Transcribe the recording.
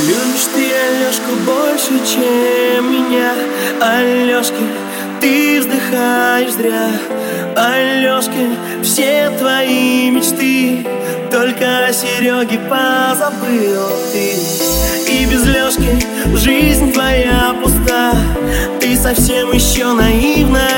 Любишь ты Алешку больше, чем меня? Алешки, ты вздыхаешь зря. Алешки, все твои мечты Только о Сереге позабыл ты. И без Лешки жизнь твоя пуста. Ты совсем еще наивная.